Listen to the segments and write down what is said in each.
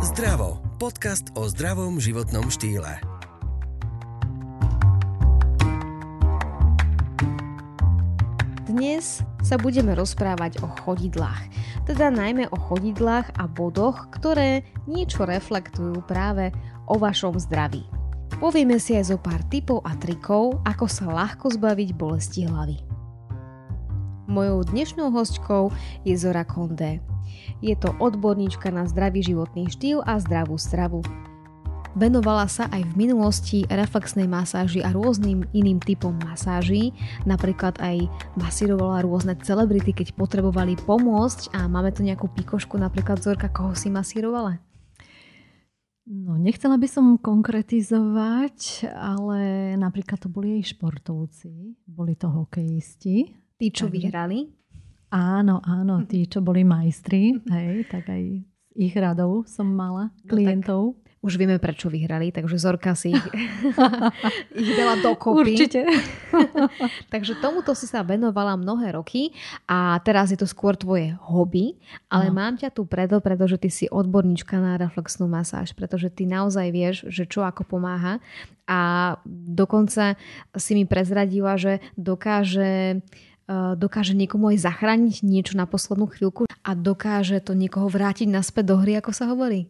Zdravo. Podcast o zdravom životnom štýle. Dnes sa budeme rozprávať o chodidlách, teda najmä o chodidlách a bodoch, ktoré niečo reflektujú práve o vašom zdraví. Povieme si aj zo pár tipov a trikov, ako sa ľahko zbaviť bolesti hlavy. Mojou dnešnou hostkou je Zora Kondé. Je to odborníčka na zdravý životný štýl a zdravú stravu. Venovala sa aj v minulosti reflexnej masáži a rôznym iným typom masáží. Napríklad aj masírovala rôzne celebrity, keď potrebovali pomôcť a máme tu nejakú pikošku, napríklad Zorka, koho si masírovala? No, nechcela by som konkretizovať, ale napríklad to boli aj športovci, boli to hokejisti. Tí, čo Takže... vyhrali? Áno, áno, tí, čo boli majstri, hej, tak aj ich radov som mala, klientov. No, už vieme, prečo vyhrali, takže Zorka si ich, ich dala dokopy. Určite. takže tomuto si sa venovala mnohé roky a teraz je to skôr tvoje hobby, ale no. mám ťa tu preto, pretože ty si odborníčka na reflexnú masáž, pretože ty naozaj vieš, že čo ako pomáha a dokonca si mi prezradila, že dokáže e, dokáže niekomu aj zachrániť niečo na poslednú chvíľku a dokáže to niekoho vrátiť naspäť do hry, ako sa hovorí. E,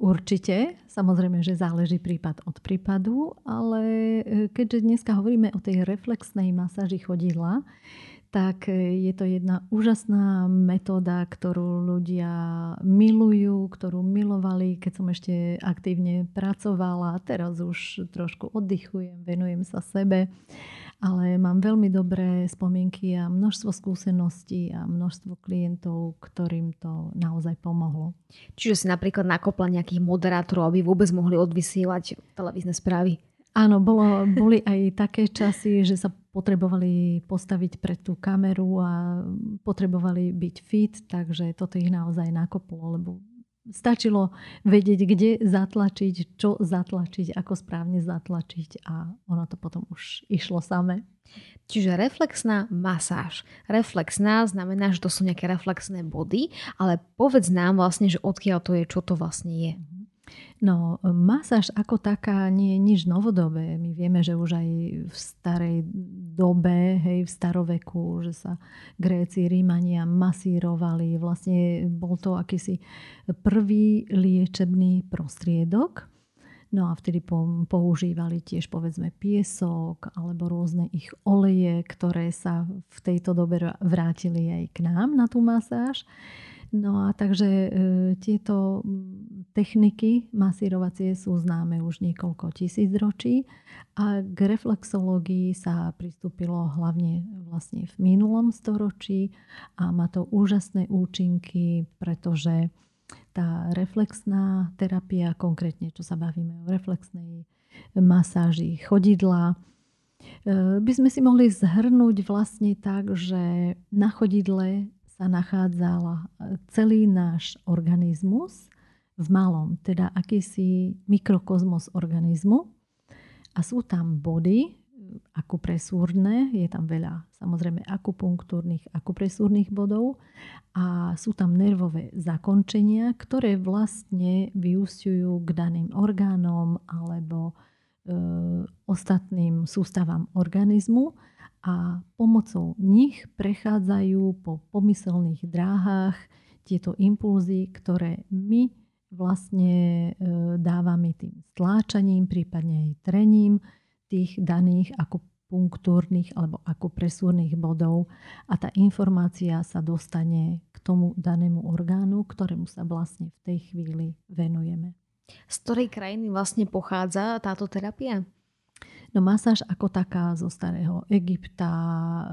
určite, samozrejme, že záleží prípad od prípadu, ale e, keďže dneska hovoríme o tej reflexnej masáži chodidla, tak je to jedna úžasná metóda, ktorú ľudia milujú, ktorú milovali, keď som ešte aktívne pracovala. Teraz už trošku oddychujem, venujem sa sebe ale mám veľmi dobré spomienky a množstvo skúseností a množstvo klientov, ktorým to naozaj pomohlo. Čiže si napríklad nakopla nejakých moderátorov, aby vôbec mohli odvysielať televízne správy? Áno, bolo, boli aj také časy, že sa potrebovali postaviť pred tú kameru a potrebovali byť fit, takže toto ich naozaj nakoplo, lebo stačilo vedieť, kde zatlačiť, čo zatlačiť, ako správne zatlačiť a ono to potom už išlo samé. Čiže reflexná masáž. Reflexná znamená, že to sú nejaké reflexné body, ale povedz nám vlastne, že odkiaľ to je, čo to vlastne je. Mhm. No, masáž ako taká nie je nič novodobé. My vieme, že už aj v starej dobe, hej, v staroveku, že sa Gréci, Rímania masírovali. Vlastne bol to akýsi prvý liečebný prostriedok. No a vtedy používali tiež povedzme piesok alebo rôzne ich oleje, ktoré sa v tejto dobe vrátili aj k nám na tú masáž. No a takže e, tieto techniky masírovacie sú známe už niekoľko tisíc ročí a k reflexológii sa pristúpilo hlavne vlastne v minulom storočí a má to úžasné účinky, pretože tá reflexná terapia, konkrétne čo sa bavíme o reflexnej masáži chodidla, e, by sme si mohli zhrnúť vlastne tak, že na chodidle sa nachádzal celý náš organizmus v malom, teda akýsi mikrokozmos organizmu. A sú tam body akupresúrne, je tam veľa samozrejme akupunktúrnych, akupresúrnych bodov a sú tam nervové zakončenia, ktoré vlastne vyústiujú k daným orgánom alebo e, ostatným sústavám organizmu a pomocou nich prechádzajú po pomyselných dráhach tieto impulzy, ktoré my vlastne e, dávame tým stláčaním, prípadne aj trením tých daných akupunktúrnych alebo akupresúrnych bodov a tá informácia sa dostane k tomu danému orgánu, ktorému sa vlastne v tej chvíli venujeme. Z ktorej krajiny vlastne pochádza táto terapia? No masáž ako taká zo starého Egypta, e,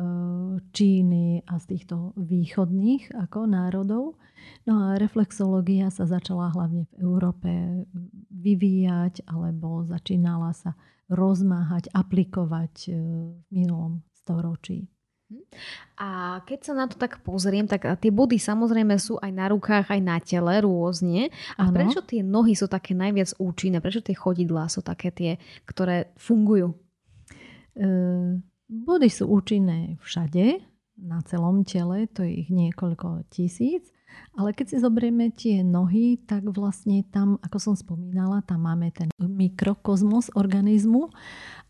Číny a z týchto východných ako národov. No a reflexológia sa začala hlavne v Európe vyvíjať alebo začínala sa rozmáhať, aplikovať e, v minulom storočí. A keď sa na to tak pozriem, tak tie body samozrejme sú aj na rukách, aj na tele rôzne. A ano. prečo tie nohy sú také najviac účinné? Prečo tie chodidlá sú také tie, ktoré fungujú? E, body sú účinné všade. na celom tele, to je ich niekoľko tisíc. Ale keď si zoberieme tie nohy, tak vlastne tam, ako som spomínala, tam máme ten mikrokozmos organizmu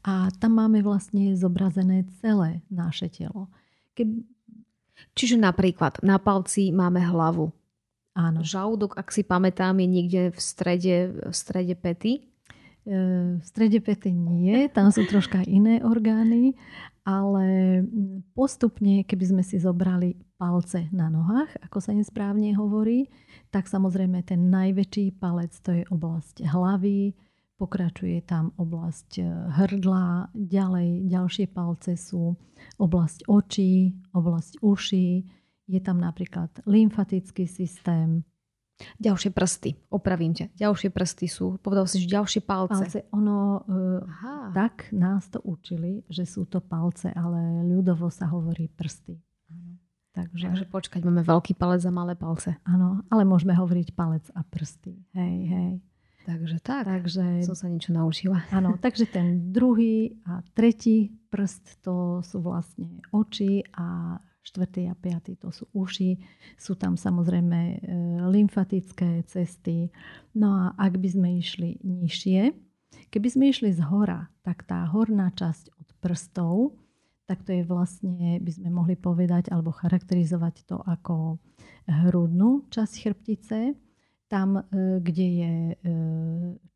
a tam máme vlastne zobrazené celé naše telo. Keb... Čiže napríklad na palci máme hlavu. Áno. Žalúdok, ak si pamätám, je niekde v strede, v strede pety. E, v strede pety nie, tam sú troška iné orgány, ale postupne, keby sme si zobrali palce na nohách, ako sa im správne hovorí, tak samozrejme ten najväčší palec to je oblasť hlavy, pokračuje tam oblasť e, hrdla, ďalej ďalšie palce sú oblasť očí, oblasť uší, je tam napríklad lymfatický systém, Ďalšie prsty, opravím ťa. Ďalšie prsty sú, povedal si, že ďalšie palce. palce ono, uh, tak nás to učili, že sú to palce, ale ľudovo sa hovorí prsty. Takže, Takže počkať, máme veľký palec a malé palce. Áno, ale môžeme hovoriť palec a prsty. Hej, hej. Takže tak, takže, som sa niečo naučila. Áno, takže ten druhý a tretí prst to sú vlastne oči a štvrtý a piatý to sú uši, sú tam samozrejme e, lymfatické cesty. No a ak by sme išli nižšie, keby sme išli z hora, tak tá horná časť od prstov, tak to je vlastne, by sme mohli povedať alebo charakterizovať to ako hrudnú časť chrbtice. Tam, e, kde je e,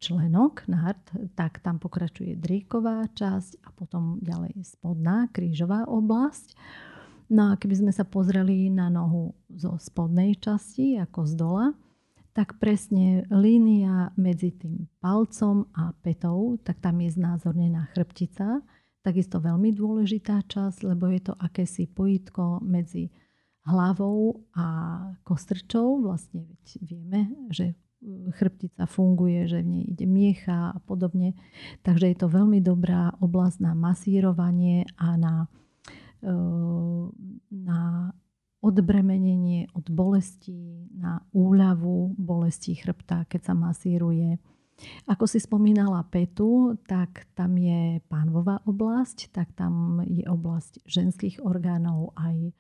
členok, nard, tak tam pokračuje dríková časť a potom ďalej spodná, krížová oblasť. No a keby sme sa pozreli na nohu zo spodnej časti, ako z dola, tak presne línia medzi tým palcom a petou, tak tam je znázornená chrbtica. Takisto veľmi dôležitá časť, lebo je to akési pojitko medzi hlavou a kostrčou. Vlastne veď vieme, že chrbtica funguje, že v nej ide miecha a podobne. Takže je to veľmi dobrá oblasť na masírovanie a na na odbremenenie od bolesti, na úľavu bolesti chrbta, keď sa masíruje. Ako si spomínala petu, tak tam je pánvová oblasť, tak tam je oblasť ženských orgánov aj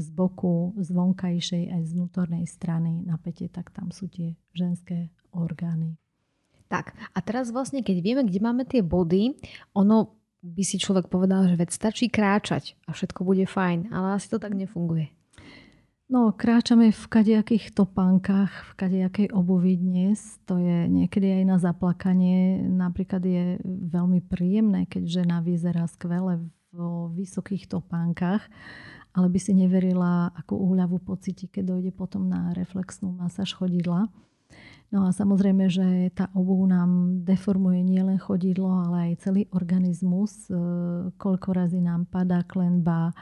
z boku, z vonkajšej, aj z vnútornej strany na pete, tak tam sú tie ženské orgány. Tak a teraz vlastne, keď vieme, kde máme tie body, ono by si človek povedal, že veď stačí kráčať a všetko bude fajn, ale asi to tak nefunguje. No, kráčame v kadejakých topánkach, v kadejakej obuvi dnes. To je niekedy aj na zaplakanie. Napríklad je veľmi príjemné, keď žena vyzerá skvele vo vysokých topánkach, ale by si neverila, akú úľavu pocíti, keď dojde potom na reflexnú masáž chodidla. No a samozrejme, že tá obuv nám deformuje nielen chodidlo, ale aj celý organizmus. E, koľko razy nám padá klenba,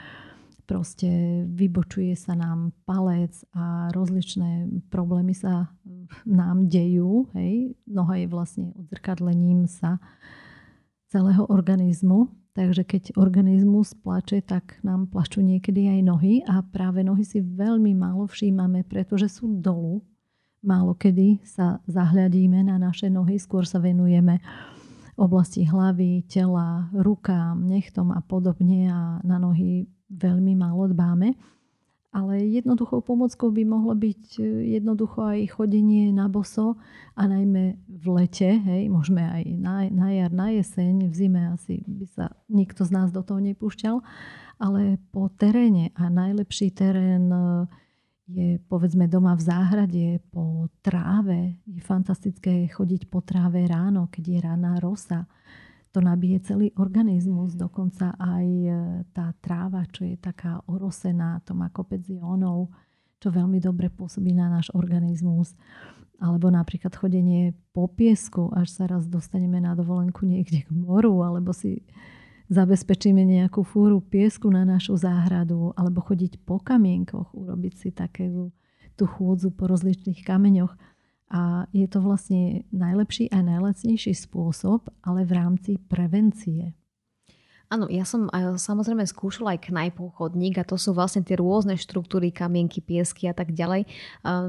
proste vybočuje sa nám palec a rozličné problémy sa nám dejú. Hej. Noha je vlastne odzrkadlením sa celého organizmu. Takže keď organizmus plače, tak nám plačú niekedy aj nohy a práve nohy si veľmi málo všímame, pretože sú dolu Málo kedy sa zahľadíme na naše nohy, skôr sa venujeme oblasti hlavy, tela, rukám, nechtom a podobne a na nohy veľmi málo dbáme. Ale jednoduchou pomockou by mohlo byť e, jednoducho aj chodenie na boso a najmä v lete, hej, môžeme aj na, na jar, na jeseň, v zime asi by sa nikto z nás do toho nepúšťal, ale po teréne a najlepší terén je povedzme doma v záhrade po tráve. Je fantastické chodiť po tráve ráno, keď je rána rosa. To nabije celý organizmus, dokonca aj čo je taká orosená, to má kopec ionov, čo veľmi dobre pôsobí na náš organizmus. Alebo napríklad chodenie po piesku, až sa raz dostaneme na dovolenku niekde k moru, alebo si zabezpečíme nejakú fúru piesku na našu záhradu alebo chodiť po kamienkoch, urobiť si takú tú chôdzu po rozličných kameňoch. A je to vlastne najlepší a najlacnejší spôsob, ale v rámci prevencie. Áno, ja som aj, samozrejme skúšala aj knajpov a to sú vlastne tie rôzne štruktúry, kamienky, piesky a tak ďalej,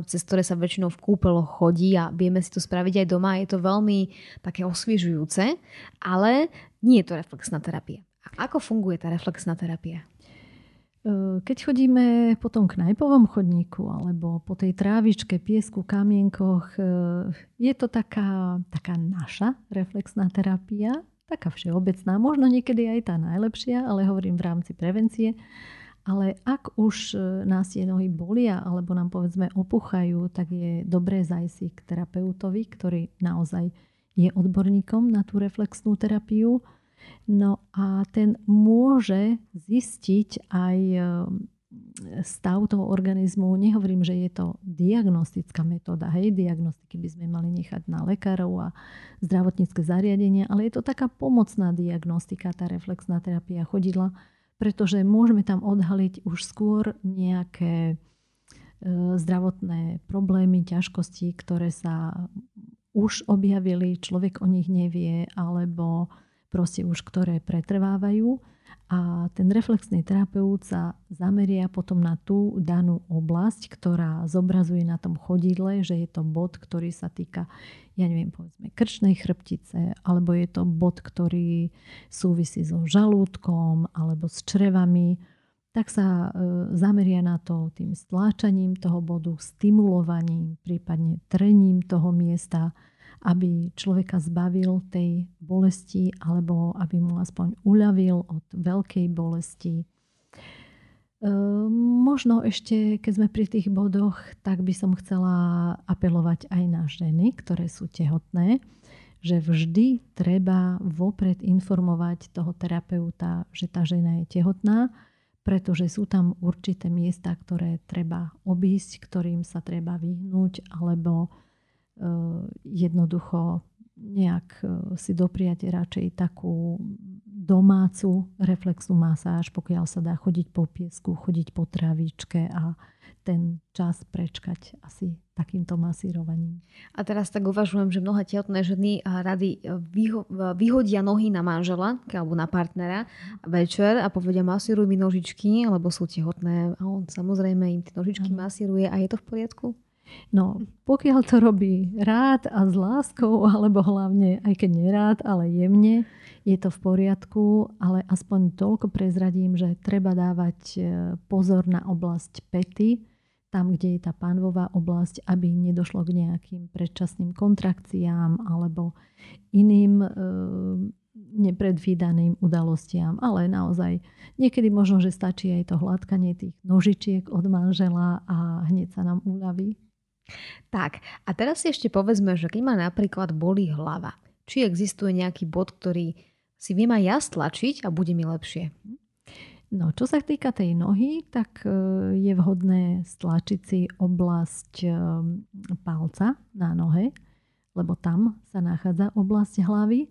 cez ktoré sa väčšinou v kúpelo chodí a vieme si to spraviť aj doma. Je to veľmi také osviežujúce, ale nie je to reflexná terapia. A ako funguje tá reflexná terapia? keď chodíme potom k najpovom chodníku alebo po tej trávičke, piesku, kamienkoch, e, je to taká, taká naša reflexná terapia, taká všeobecná, možno niekedy aj tá najlepšia, ale hovorím v rámci prevencie. Ale ak už e, nás tie nohy bolia alebo nám povedzme opuchajú, tak je dobré zajsť k terapeutovi, ktorý naozaj je odborníkom na tú reflexnú terapiu No a ten môže zistiť aj e, stav toho organizmu. Nehovorím, že je to diagnostická metóda. Hej, diagnostiky by sme mali nechať na lekárov a zdravotnícke zariadenia, ale je to taká pomocná diagnostika, tá reflexná terapia chodidla, pretože môžeme tam odhaliť už skôr nejaké e, zdravotné problémy, ťažkosti, ktoré sa už objavili, človek o nich nevie, alebo proste už ktoré pretrvávajú. A ten reflexný terapeut sa zameria potom na tú danú oblasť, ktorá zobrazuje na tom chodidle, že je to bod, ktorý sa týka, ja neviem, povedzme krčnej chrbtice, alebo je to bod, ktorý súvisí so žalúdkom alebo s črevami, tak sa e, zameria na to tým stláčaním toho bodu, stimulovaním, prípadne trením toho miesta, aby človeka zbavil tej bolesti alebo aby mu aspoň uľavil od veľkej bolesti. E, možno ešte, keď sme pri tých bodoch, tak by som chcela apelovať aj na ženy, ktoré sú tehotné, že vždy treba vopred informovať toho terapeuta, že tá žena je tehotná, pretože sú tam určité miesta, ktoré treba obísť, ktorým sa treba vyhnúť, alebo jednoducho nejak eh, si dopriať radšej takú domácu reflexnú masáž, pokiaľ sa dá chodiť po piesku, chodiť po travičke a ten čas prečkať asi takýmto masírovaním. A teraz tak uvažujem, že mnohé tehotné ženy rady eh, vyho- vyhodia nohy na manžela alebo na partnera večer a povedia masíruj mi nožičky, lebo sú tehotné a on samozrejme im tie nožičky ano. masíruje a je to v poriadku? No, pokiaľ to robí rád a s láskou, alebo hlavne, aj keď nerád, ale jemne, je to v poriadku, ale aspoň toľko prezradím, že treba dávať e, pozor na oblasť pety, tam, kde je tá pánvová oblasť, aby nedošlo k nejakým predčasným kontrakciám alebo iným e, nepredvídaným udalostiam. Ale naozaj niekedy možno, že stačí aj to hladkanie tých nožičiek od manžela a hneď sa nám uľaví. Tak, a teraz si ešte povedzme, že keď ma napríklad bolí hlava, či existuje nejaký bod, ktorý si viem aj ja stlačiť a bude mi lepšie? No, čo sa týka tej nohy, tak e, je vhodné stlačiť si oblasť e, palca na nohe, lebo tam sa nachádza oblasť hlavy.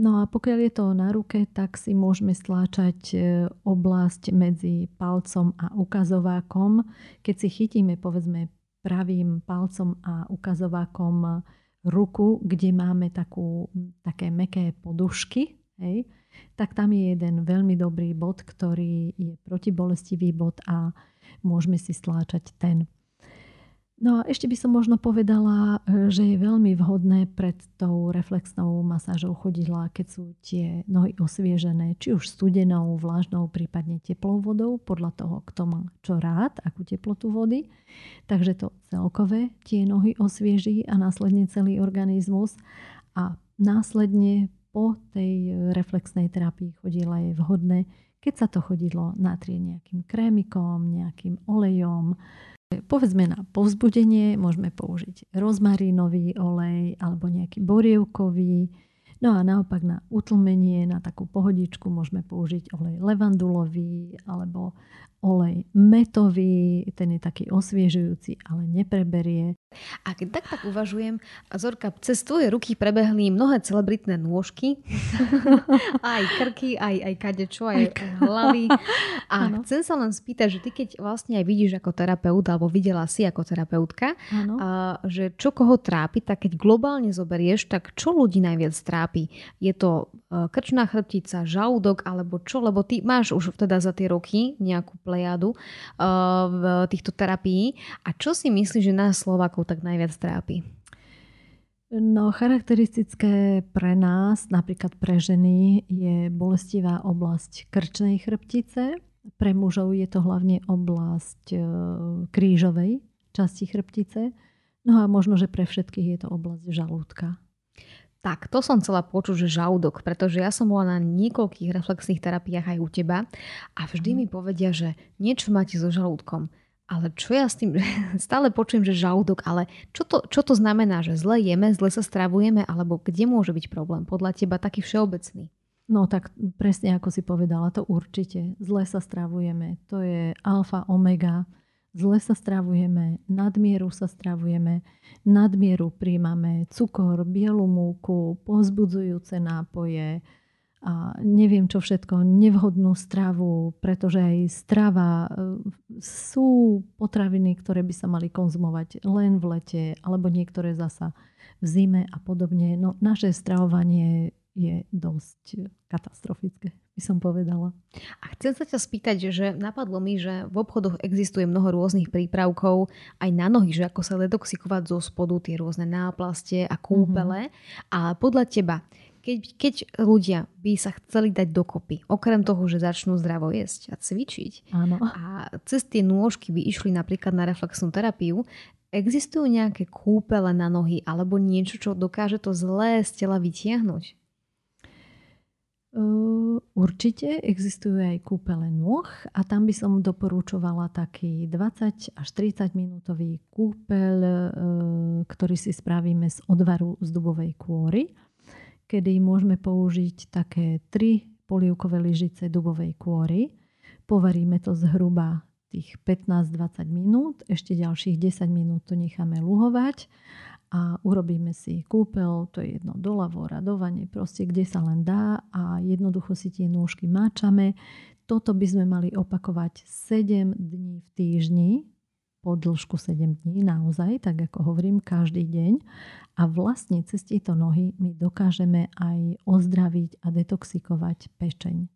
No a pokiaľ je to na ruke, tak si môžeme stláčať e, oblasť medzi palcom a ukazovákom. Keď si chytíme povedzme pravým palcom a ukazovákom ruku, kde máme takú, také meké podušky, hej, tak tam je jeden veľmi dobrý bod, ktorý je protibolestivý bod a môžeme si stláčať ten. No a ešte by som možno povedala, e, že je veľmi vhodné pred tou reflexnou masážou chodidla, keď sú tie nohy osviežené, či už studenou, vlážnou, prípadne teplou vodou, podľa toho, kto má čo rád, akú teplotu vody. Takže to celkové tie nohy osvieží a následne celý organizmus. A následne po tej reflexnej terapii chodidla je vhodné, keď sa to chodidlo natrie nejakým krémikom, nejakým olejom, Povedzme na povzbudenie môžeme použiť rozmarínový olej alebo nejaký borievkový. No a naopak na utlmenie, na takú pohodičku môžeme použiť olej levandulový alebo olej metový, ten je taký osviežujúci, ale nepreberie. A keď tak tak uvažujem, Zorka, cez tvoje ruky prebehli mnohé celebritné nôžky, aj krky, aj, aj kadečo, aj, aj hlavy. A ano. chcem sa len spýtať, že ty keď vlastne aj vidíš ako terapeut, alebo videla si ako terapeutka, a, že čo koho trápi, tak keď globálne zoberieš, tak čo ľudí najviac trápi? Je to e, krčná chrbtica, žalúdok, alebo čo? Lebo ty máš už teda za tie roky nejakú plejadu uh, v týchto terapií. A čo si myslíš, že nás Slovákov tak najviac trápi? No, charakteristické pre nás, napríklad pre ženy, je bolestivá oblasť krčnej chrbtice Pre mužov je to hlavne oblasť e, krížovej časti chrbtice. No a možno, že pre všetkých je to oblasť žalúdka. Tak, to som chcela počuť, že žalúdok, pretože ja som bola na niekoľkých reflexných terapiách aj u teba a vždy mhm. mi povedia, že niečo máte so žalúdkom. Ale čo ja s tým, stále počujem, že žalúdok, ale čo to, čo to znamená, že zle jeme, zle sa stravujeme, alebo kde môže byť problém? Podľa teba taký všeobecný. No tak presne ako si povedala, to určite. Zle sa stravujeme. To je alfa, omega. Zle sa stravujeme, nadmieru sa stravujeme, nadmieru príjmame cukor, bielu múku, pozbudzujúce nápoje, a neviem čo všetko, nevhodnú stravu, pretože aj strava e, sú potraviny, ktoré by sa mali konzumovať len v lete, alebo niektoré zasa v zime a podobne. No, naše stravovanie je dosť katastrofické, by som povedala. A chcem sa ťa spýtať, že napadlo mi, že v obchodoch existuje mnoho rôznych prípravkov aj na nohy, že ako sa detoxikovať zo spodu, tie rôzne náplastie a kúpele. Mm-hmm. A podľa teba, keď, keď ľudia by sa chceli dať dokopy, okrem toho, že začnú zdravo jesť a cvičiť Áno. a cez tie nôžky by išli napríklad na reflexnú terapiu, existujú nejaké kúpele na nohy alebo niečo, čo dokáže to zlé z tela vytiahnuť? Určite existujú aj kúpele nôh a tam by som doporúčovala taký 20 až 30 minútový kúpel, ktorý si spravíme z odvaru z dubovej kôry, kedy môžeme použiť také 3 polievkové lyžice dubovej kôry. Povaríme to zhruba tých 15-20 minút, ešte ďalších 10 minút to necháme luhovať a urobíme si kúpel, to je jedno doľavo, radovanie, proste kde sa len dá a jednoducho si tie nôžky máčame. Toto by sme mali opakovať 7 dní v týždni, po dĺžku 7 dní naozaj, tak ako hovorím, každý deň. A vlastne cez tieto nohy my dokážeme aj ozdraviť a detoxikovať pečeň.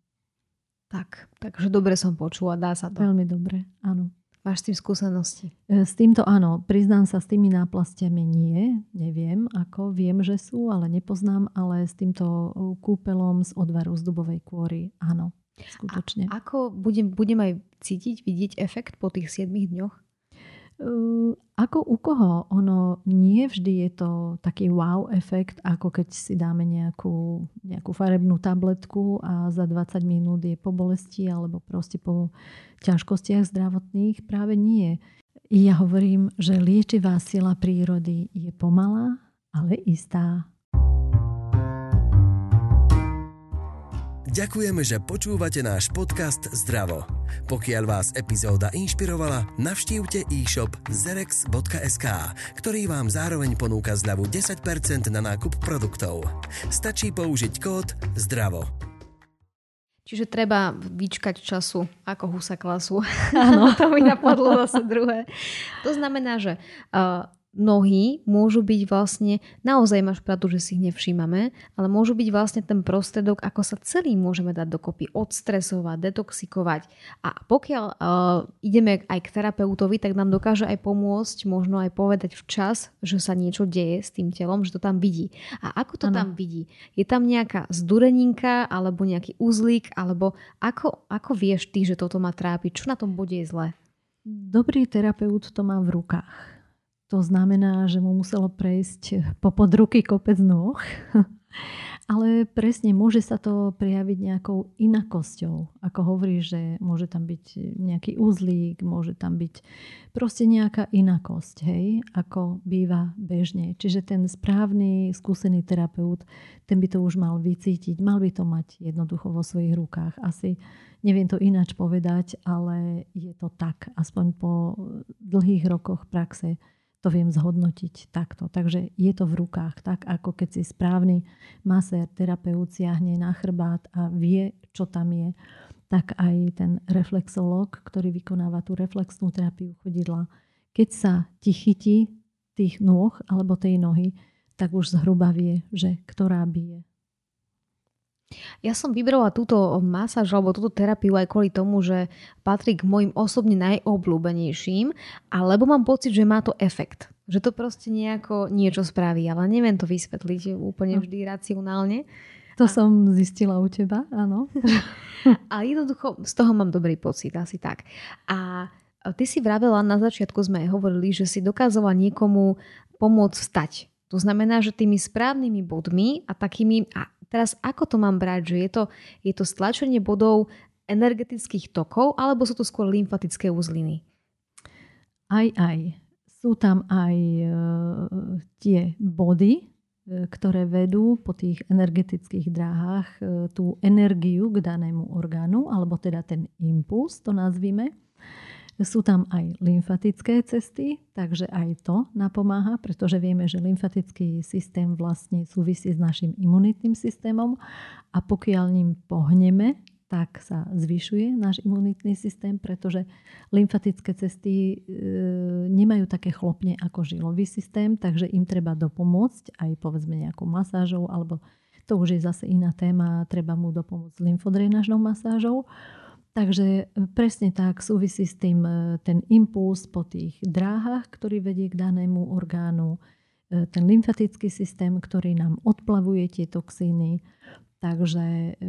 Tak, takže dobre som počula, dá sa to. Veľmi dobre, áno. Máš s tým skúsenosti? E, s týmto áno. Priznám sa, s tými náplastiami nie. Neviem, ako. Viem, že sú, ale nepoznám. Ale s týmto kúpelom z odvaru z dubovej kôry áno. Skutočne. A ako budem, budem aj cítiť, vidieť efekt po tých 7 dňoch? Ehm, ako u koho? Ono nie vždy je to taký wow efekt, ako keď si dáme nejakú, nejakú farebnú tabletku a za 20 minút je po bolesti alebo proste po ťažkostiach zdravotných. Práve nie. Ja hovorím, že liečivá sila prírody je pomalá, ale istá. Ďakujeme, že počúvate náš podcast Zdravo. Pokiaľ vás epizóda inšpirovala, navštívte e-shop zerex.sk, ktorý vám zároveň ponúka zľavu 10% na nákup produktov. Stačí použiť kód ZDRAVO. Čiže treba vyčkať času ako husa klasu. Áno. to mi napadlo zase druhé. To znamená, že uh, nohy môžu byť vlastne, naozaj máš pravdu, že si ich nevšímame, ale môžu byť vlastne ten prostredok, ako sa celý môžeme dať dokopy, odstresovať, detoxikovať. A pokiaľ uh, ideme aj k terapeutovi, tak nám dokáže aj pomôcť, možno aj povedať včas, že sa niečo deje s tým telom, že to tam vidí. A ako to ano. tam vidí? Je tam nejaká zdureninka, alebo nejaký uzlík, alebo ako, ako vieš ty, že toto má trápiť? Čo na tom bude je zle? Dobrý terapeut to má v rukách to znamená, že mu muselo prejsť po podruky kopec nôh. Ale presne môže sa to prejaviť nejakou inakosťou. Ako hovorí, že môže tam byť nejaký uzlík, môže tam byť proste nejaká inakosť, hej, ako býva bežne. Čiže ten správny, skúsený terapeut, ten by to už mal vycítiť, mal by to mať jednoducho vo svojich rukách. Asi neviem to ináč povedať, ale je to tak, aspoň po dlhých rokoch praxe to viem zhodnotiť takto. Takže je to v rukách, tak ako keď si správny masér, terapeut siahne na chrbát a vie, čo tam je, tak aj ten reflexológ, ktorý vykonáva tú reflexnú terapiu chodidla, keď sa ti chytí tých nôh alebo tej nohy, tak už zhruba vie, že ktorá bije. Ja som vybrala túto masáž alebo túto terapiu aj kvôli tomu, že patrí k mojim osobne najobľúbenejším, alebo mám pocit, že má to efekt. Že to proste nejako niečo spraví, ale neviem to vysvetliť úplne no. vždy racionálne. To a... som zistila u teba, áno. A jednoducho z toho mám dobrý pocit, asi tak. A ty si vravela, na začiatku sme hovorili, že si dokázala niekomu pomôcť vstať. To znamená, že tými správnymi bodmi a takými... A teraz ako to mám brať? Že je to, je to stlačenie bodov energetických tokov alebo sú to skôr lymfatické uzliny? Aj, aj. Sú tam aj e, tie body, e, ktoré vedú po tých energetických dráhach e, tú energiu k danému orgánu, alebo teda ten impuls, to nazvime. Sú tam aj lymfatické cesty, takže aj to napomáha, pretože vieme, že lymfatický systém vlastne súvisí s našim imunitným systémom a pokiaľ ním pohneme, tak sa zvyšuje náš imunitný systém, pretože lymfatické cesty e, nemajú také chlopne ako žilový systém, takže im treba dopomôcť aj povedzme nejakou masážou, alebo to už je zase iná téma, treba mu dopomôcť lymfodrenažnou masážou. Takže e, presne tak súvisí s tým e, ten impuls po tých dráhach, ktorý vedie k danému orgánu, e, ten lymfatický systém, ktorý nám odplavuje tie toxíny. Takže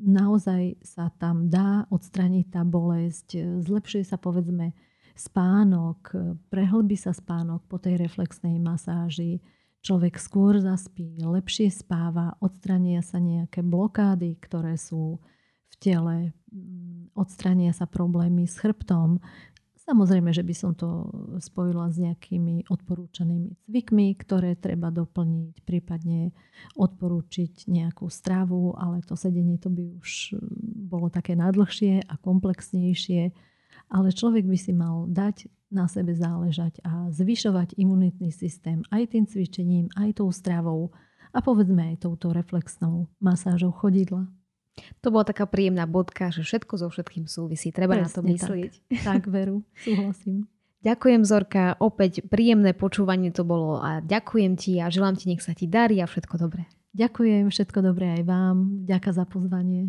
naozaj sa tam dá odstraniť tá bolesť, zlepšuje sa povedzme spánok, prehlbí sa spánok po tej reflexnej masáži, človek skôr zaspí, lepšie spáva, odstrania sa nejaké blokády, ktoré sú tele, odstrania sa problémy s chrbtom. Samozrejme, že by som to spojila s nejakými odporúčanými cvikmi, ktoré treba doplniť, prípadne odporúčiť nejakú stravu, ale to sedenie to by už bolo také nadlhšie a komplexnejšie. Ale človek by si mal dať na sebe záležať a zvyšovať imunitný systém aj tým cvičením, aj tou stravou a povedzme aj touto reflexnou masážou chodidla. To bola taká príjemná bodka, že všetko so všetkým súvisí. Treba Presne na to myslieť. Tak, tak veru, súhlasím. Ďakujem Zorka, opäť príjemné počúvanie to bolo a ďakujem ti a želám ti, nech sa ti darí a všetko dobré. Ďakujem, všetko dobré aj vám. Ďakujem za pozvanie.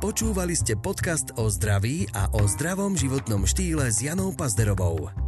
Počúvali ste podcast o zdraví a o zdravom životnom štýle s Janou Pazderovou.